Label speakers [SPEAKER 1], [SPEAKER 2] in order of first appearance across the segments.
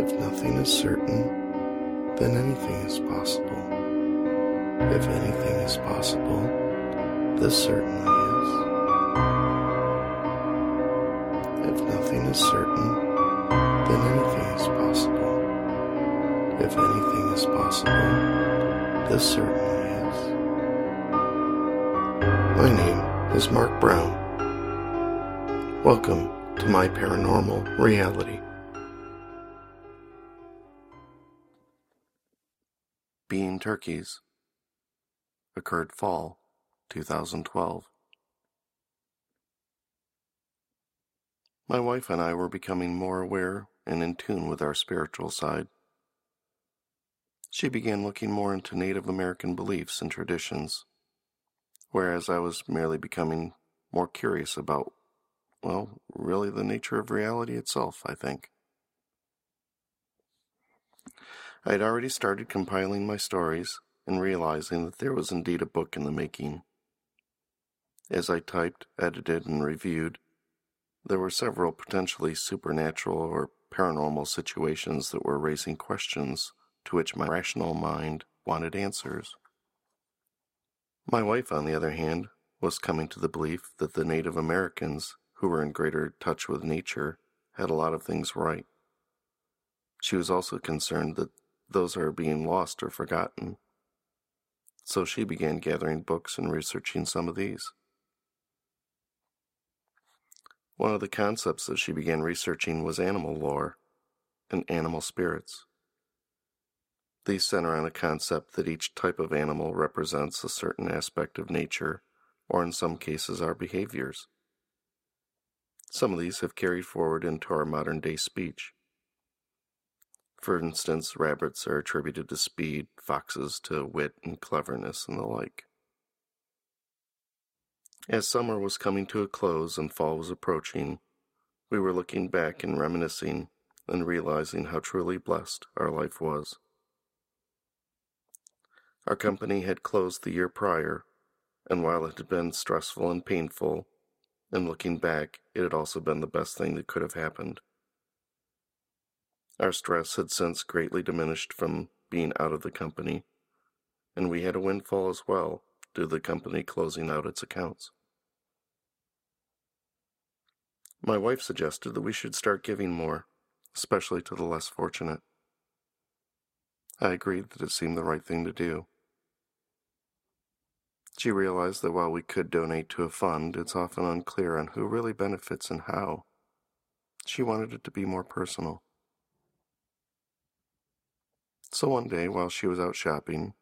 [SPEAKER 1] If nothing is certain, then anything is possible. If anything is possible, this certainly is. If nothing is certain, then anything is possible. If anything is possible, this certainly is. My name is Mark Brown. Welcome to my paranormal reality. Being turkeys occurred fall 2012. My wife and I were becoming more aware and in tune with our spiritual side. She began looking more into Native American beliefs and traditions, whereas I was merely becoming more curious about, well, really the nature of reality itself, I think. I had already started compiling my stories and realizing that there was indeed a book in the making. As I typed, edited, and reviewed, there were several potentially supernatural or paranormal situations that were raising questions to which my rational mind wanted answers. My wife, on the other hand, was coming to the belief that the Native Americans, who were in greater touch with nature, had a lot of things right. She was also concerned that those are being lost or forgotten. So she began gathering books and researching some of these. One of the concepts that she began researching was animal lore and animal spirits. These center on a concept that each type of animal represents a certain aspect of nature, or in some cases, our behaviors. Some of these have carried forward into our modern day speech. For instance, rabbits are attributed to speed, foxes to wit and cleverness, and the like. As summer was coming to a close and fall was approaching, we were looking back and reminiscing and realizing how truly blessed our life was. Our company had closed the year prior, and while it had been stressful and painful, in looking back, it had also been the best thing that could have happened. Our stress had since greatly diminished from being out of the company, and we had a windfall as well due to the company closing out its accounts. My wife suggested that we should start giving more, especially to the less fortunate. I agreed that it seemed the right thing to do. She realized that while we could donate to a fund, it's often unclear on who really benefits and how. She wanted it to be more personal. So one day, while she was out shopping,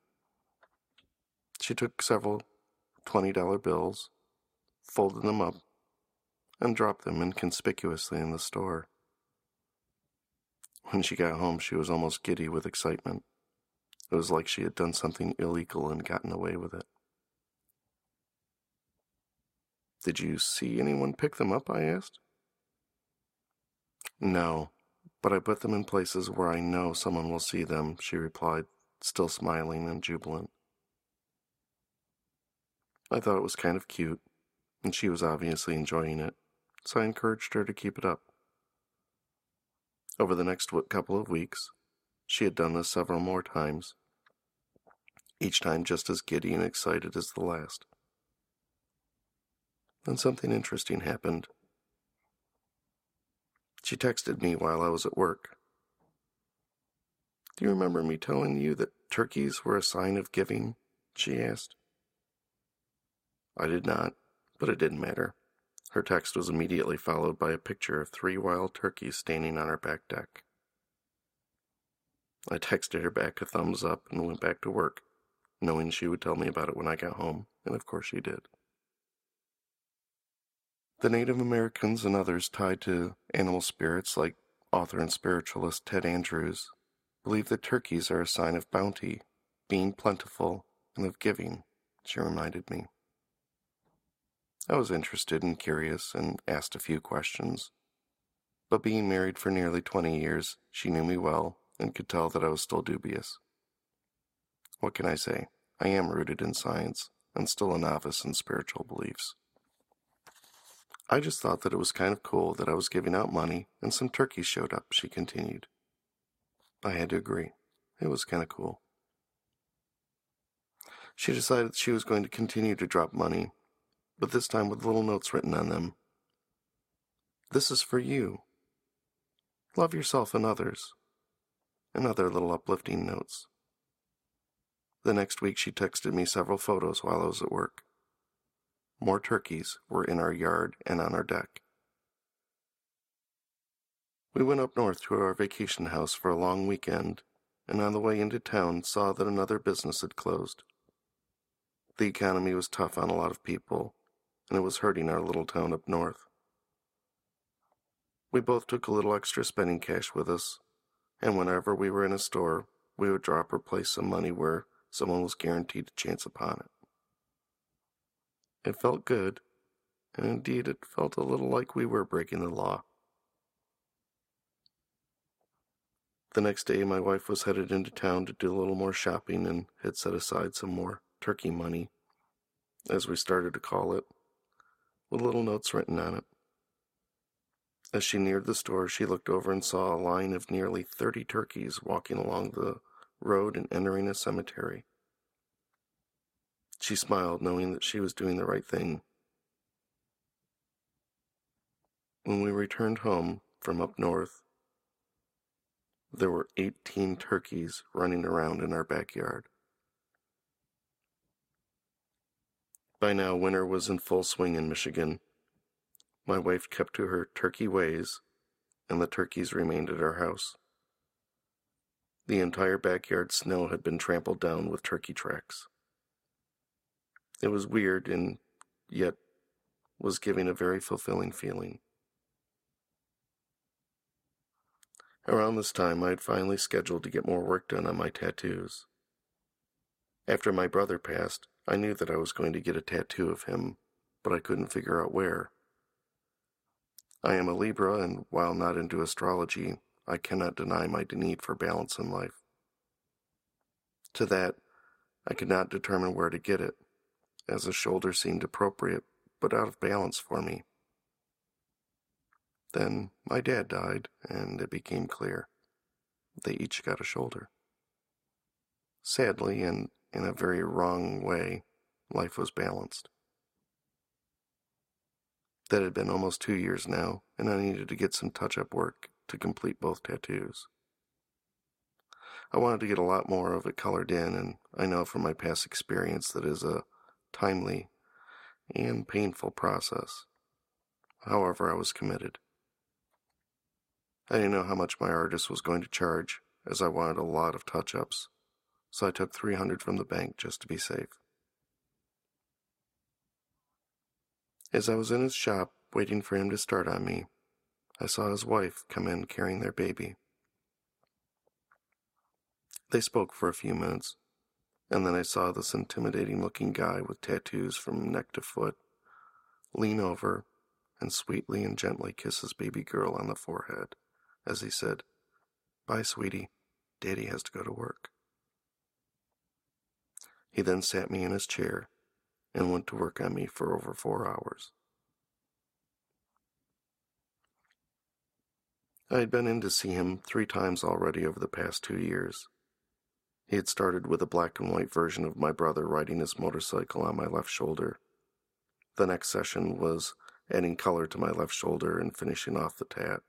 [SPEAKER 1] she took several $20 bills, folded them up, and dropped them inconspicuously in the store. When she got home, she was almost giddy with excitement. It was like she had done something illegal and gotten away with it. Did you see anyone pick them up? I asked. No, but I put them in places where I know someone will see them, she replied, still smiling and jubilant. I thought it was kind of cute, and she was obviously enjoying it, so I encouraged her to keep it up. Over the next couple of weeks, she had done this several more times, each time just as giddy and excited as the last. Then something interesting happened. She texted me while I was at work. Do you remember me telling you that turkeys were a sign of giving? she asked. I did not, but it didn't matter. Her text was immediately followed by a picture of three wild turkeys standing on our back deck. I texted her back a thumbs up and went back to work, knowing she would tell me about it when I got home, and of course she did. The Native Americans and others tied to animal spirits, like author and spiritualist Ted Andrews, believe that turkeys are a sign of bounty, being plentiful, and of giving, she reminded me. I was interested and curious and asked a few questions. But being married for nearly 20 years, she knew me well and could tell that I was still dubious. What can I say? I am rooted in science and still a novice in spiritual beliefs. I just thought that it was kind of cool that I was giving out money and some turkeys showed up, she continued. I had to agree. It was kind of cool. She decided she was going to continue to drop money, but this time with little notes written on them. This is for you. Love yourself and others. And other little uplifting notes. The next week, she texted me several photos while I was at work. More turkeys were in our yard and on our deck. We went up north to our vacation house for a long weekend, and on the way into town saw that another business had closed. The economy was tough on a lot of people, and it was hurting our little town up north. We both took a little extra spending cash with us, and whenever we were in a store, we would drop or place some money where someone was guaranteed a chance upon it. It felt good, and indeed it felt a little like we were breaking the law. The next day, my wife was headed into town to do a little more shopping and had set aside some more turkey money, as we started to call it, with little notes written on it. As she neared the store, she looked over and saw a line of nearly thirty turkeys walking along the road and entering a cemetery. She smiled, knowing that she was doing the right thing. When we returned home from up north, there were 18 turkeys running around in our backyard. By now, winter was in full swing in Michigan, my wife kept to her turkey ways, and the turkeys remained at our house. The entire backyard snow had been trampled down with turkey tracks. It was weird and yet was giving a very fulfilling feeling. Around this time, I had finally scheduled to get more work done on my tattoos. After my brother passed, I knew that I was going to get a tattoo of him, but I couldn't figure out where. I am a Libra, and while not into astrology, I cannot deny my need for balance in life. To that, I could not determine where to get it, as a shoulder seemed appropriate, but out of balance for me. Then my dad died, and it became clear. They each got a shoulder. Sadly, and in a very wrong way, life was balanced. That had been almost two years now, and I needed to get some touch up work to complete both tattoos. I wanted to get a lot more of it colored in, and I know from my past experience that is a timely and painful process. However, I was committed. I didn't know how much my artist was going to charge, as I wanted a lot of touch ups, so I took 300 from the bank just to be safe. As I was in his shop, waiting for him to start on me, I saw his wife come in carrying their baby. They spoke for a few minutes, and then I saw this intimidating looking guy with tattoos from neck to foot lean over and sweetly and gently kiss his baby girl on the forehead as he said, Bye, sweetie. Daddy has to go to work. He then sat me in his chair and went to work on me for over four hours. I had been in to see him three times already over the past two years. He had started with a black and white version of my brother riding his motorcycle on my left shoulder. The next session was adding color to my left shoulder and finishing off the tat.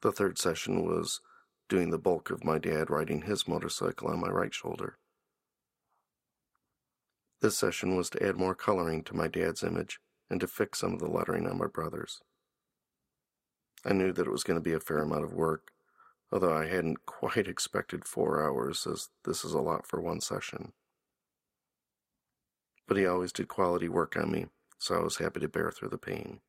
[SPEAKER 1] The third session was doing the bulk of my dad riding his motorcycle on my right shoulder. This session was to add more coloring to my dad's image and to fix some of the lettering on my brother's. I knew that it was going to be a fair amount of work, although I hadn't quite expected four hours, as this is a lot for one session. But he always did quality work on me, so I was happy to bear through the pain.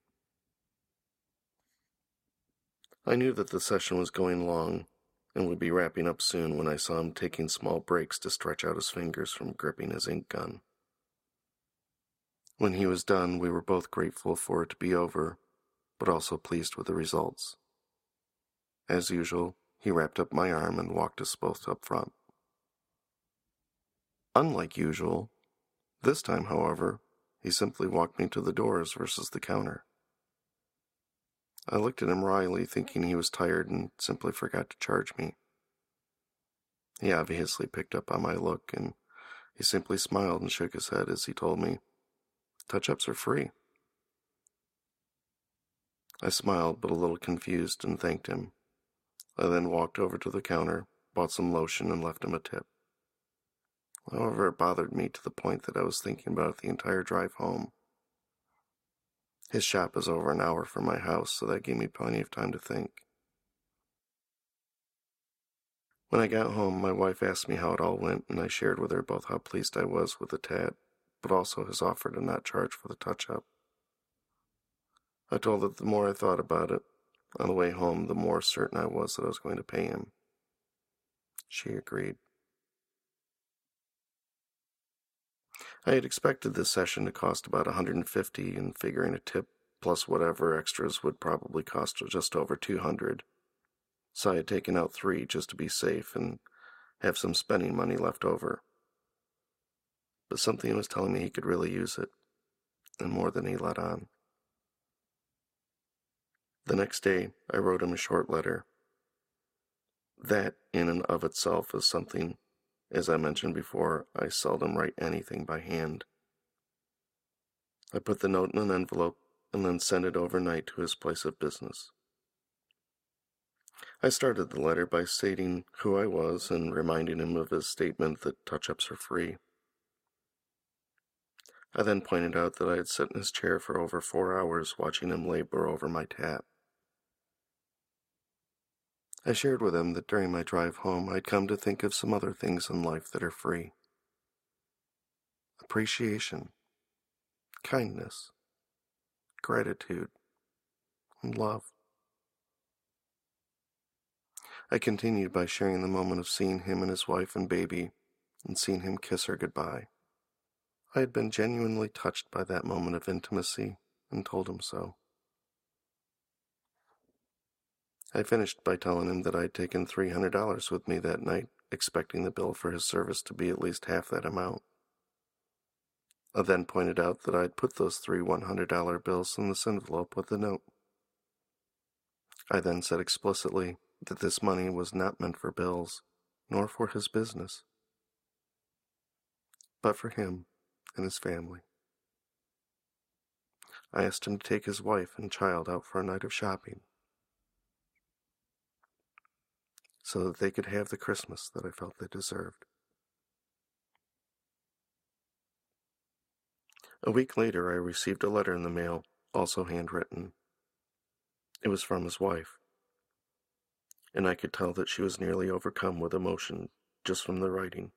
[SPEAKER 1] I knew that the session was going long and would be wrapping up soon when I saw him taking small breaks to stretch out his fingers from gripping his ink gun. When he was done, we were both grateful for it to be over, but also pleased with the results. As usual, he wrapped up my arm and walked us both up front. Unlike usual, this time, however, he simply walked me to the doors versus the counter. I looked at him wryly, thinking he was tired and simply forgot to charge me. He obviously picked up on my look, and he simply smiled and shook his head as he told me, Touch ups are free. I smiled, but a little confused, and thanked him. I then walked over to the counter, bought some lotion, and left him a tip. However, it bothered me to the point that I was thinking about it the entire drive home. His shop is over an hour from my house, so that gave me plenty of time to think. When I got home, my wife asked me how it all went, and I shared with her both how pleased I was with the tat, but also his offer to not charge for the touch up. I told her the more I thought about it, on the way home, the more certain I was that I was going to pay him. She agreed. I had expected this session to cost about 150 and figuring a tip plus whatever extras would probably cost just over 200. So I had taken out three just to be safe and have some spending money left over. But something was telling me he could really use it, and more than he let on. The next day, I wrote him a short letter. That, in and of itself, is something as I mentioned before, I seldom write anything by hand. I put the note in an envelope and then sent it overnight to his place of business. I started the letter by stating who I was and reminding him of his statement that touch ups are free. I then pointed out that I had sat in his chair for over four hours watching him labor over my tap. I shared with him that during my drive home I'd come to think of some other things in life that are free appreciation, kindness, gratitude, and love. I continued by sharing the moment of seeing him and his wife and baby and seeing him kiss her goodbye. I had been genuinely touched by that moment of intimacy and told him so. I finished by telling him that I had taken $300 with me that night, expecting the bill for his service to be at least half that amount. I then pointed out that I had put those three $100 bills in this envelope with the note. I then said explicitly that this money was not meant for bills, nor for his business, but for him and his family. I asked him to take his wife and child out for a night of shopping. So that they could have the Christmas that I felt they deserved. A week later, I received a letter in the mail, also handwritten. It was from his wife, and I could tell that she was nearly overcome with emotion just from the writing.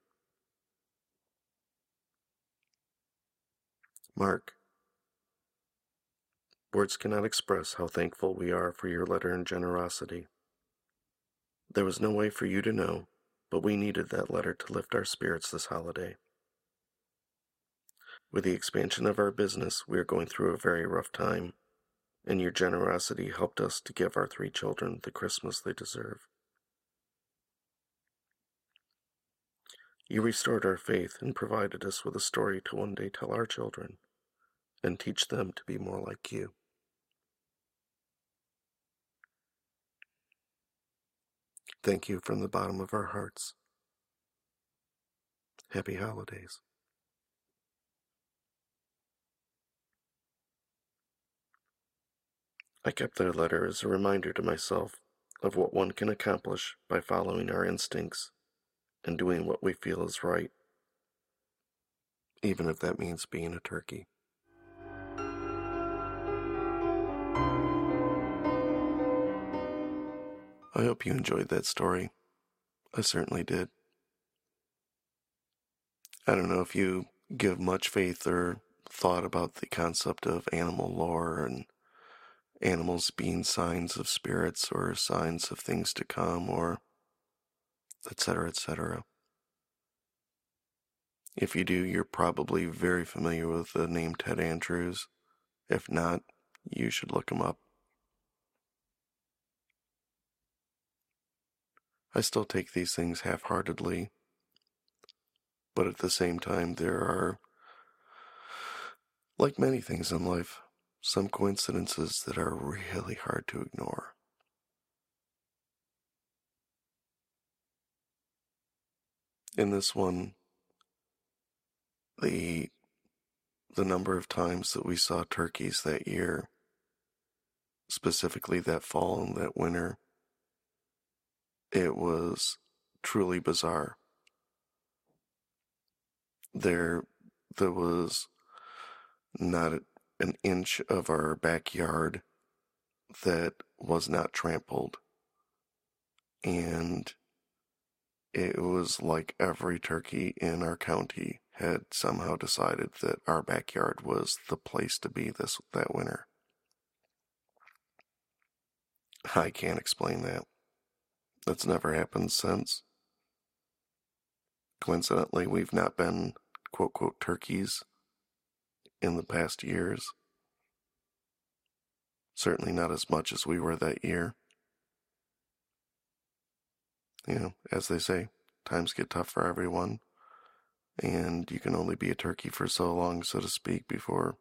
[SPEAKER 1] Mark, words cannot express how thankful we are for your letter and generosity. There was no way for you to know, but we needed that letter to lift our spirits this holiday. With the expansion of our business, we are going through a very rough time, and your generosity helped us to give our three children the Christmas they deserve. You restored our faith and provided us with a story to one day tell our children and teach them to be more like you. Thank you from the bottom of our hearts. Happy holidays. I kept their letter as a reminder to myself of what one can accomplish by following our instincts and doing what we feel is right, even if that means being a turkey. I hope you enjoyed that story. I certainly did. I don't know if you give much faith or thought about the concept of animal lore and animals being signs of spirits or signs of things to come or etc etc if you do you're probably very familiar with the name ted andrews if not you should look him up I still take these things half heartedly. But at the same time, there are, like many things in life, some coincidences that are really hard to ignore. In this one, the the number of times that we saw turkeys that year, specifically that fall and that winter, it was truly bizarre. There, there was not an inch of our backyard that was not trampled. And it was like every turkey in our county had somehow decided that our backyard was the place to be this that winter. I can't explain that. That's never happened since. Coincidentally, we've not been quote quote turkeys in the past years. Certainly not as much as we were that year. You know, as they say, times get tough for everyone, and you can only be a turkey for so long, so to speak, before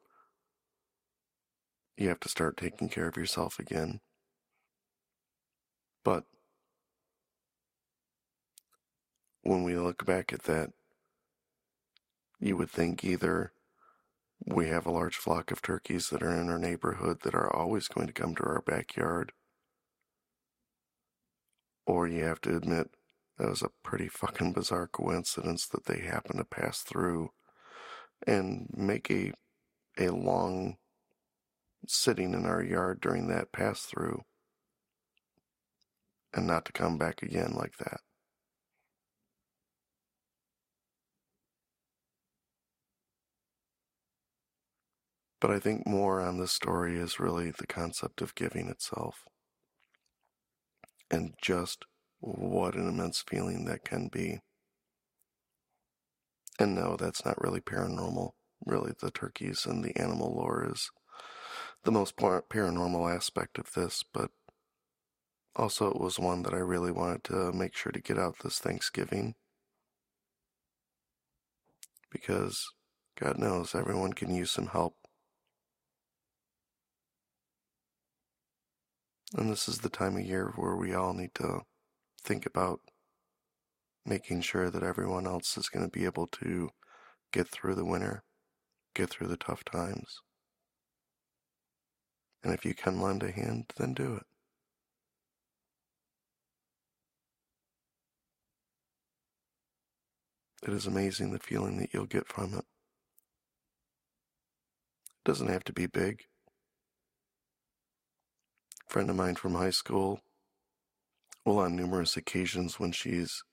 [SPEAKER 1] you have to start taking care of yourself again. But when we look back at that, you would think either we have a large flock of turkeys that are in our neighborhood that are always going to come to our backyard. Or you have to admit that was a pretty fucking bizarre coincidence that they happen to pass through and make a a long sitting in our yard during that pass through and not to come back again like that. But I think more on this story is really the concept of giving itself. And just what an immense feeling that can be. And no, that's not really paranormal. Really, the turkeys and the animal lore is the most paranormal aspect of this, but also it was one that I really wanted to make sure to get out this Thanksgiving. Because God knows everyone can use some help And this is the time of year where we all need to think about making sure that everyone else is going to be able to get through the winter, get through the tough times. And if you can lend a hand, then do it. It is amazing the feeling that you'll get from it. It doesn't have to be big friend of mine from high school will, on numerous occasions when she's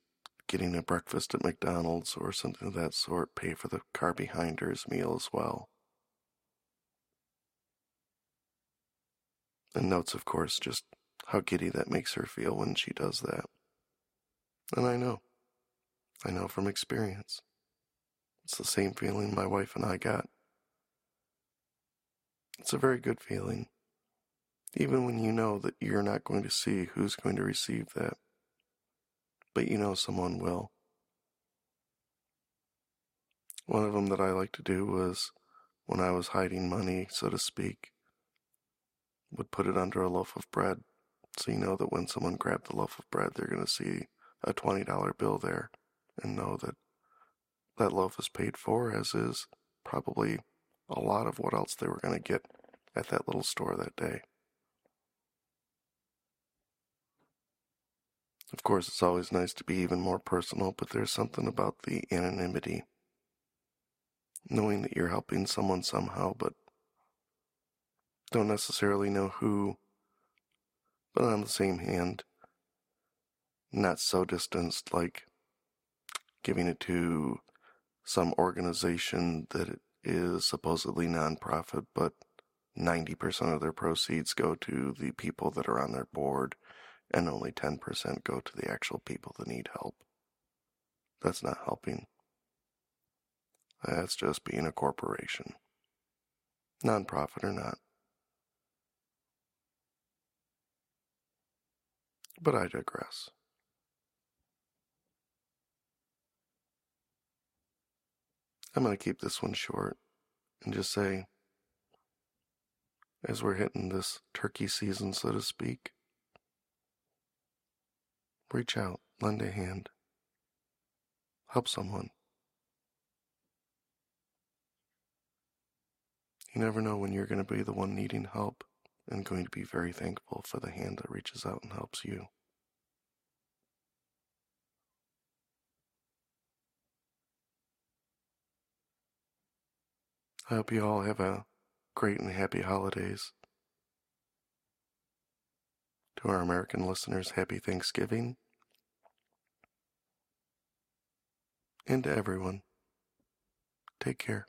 [SPEAKER 1] getting a breakfast at McDonald's or something of that sort, pay for the car behind her's meal as well. And notes, of course, just how giddy that makes her feel when she does that. And I know. I know from experience. It's the same feeling my wife and I got. It's a very good feeling even when you know that you're not going to see who's going to receive that. But you know someone will. One of them that I like to do was when I was hiding money, so to speak, would put it under a loaf of bread. So you know that when someone grabbed the loaf of bread, they're going to see a $20 bill there and know that that loaf is paid for, as is probably a lot of what else they were going to get at that little store that day. Of course, it's always nice to be even more personal, but there's something about the anonymity. Knowing that you're helping someone somehow, but don't necessarily know who. But on the same hand, not so distanced like giving it to some organization that is supposedly nonprofit, but 90% of their proceeds go to the people that are on their board and only 10% go to the actual people that need help. That's not helping. That's just being a corporation. Nonprofit or not. But I digress. I'm going to keep this one short and just say, as we're hitting this turkey season, so to speak, Reach out, lend a hand. help someone. You never know when you're going to be the one needing help and going to be very thankful for the hand that reaches out and helps you. I hope you all have a great and happy holidays. To our American listeners, happy Thanksgiving. And to everyone, take care.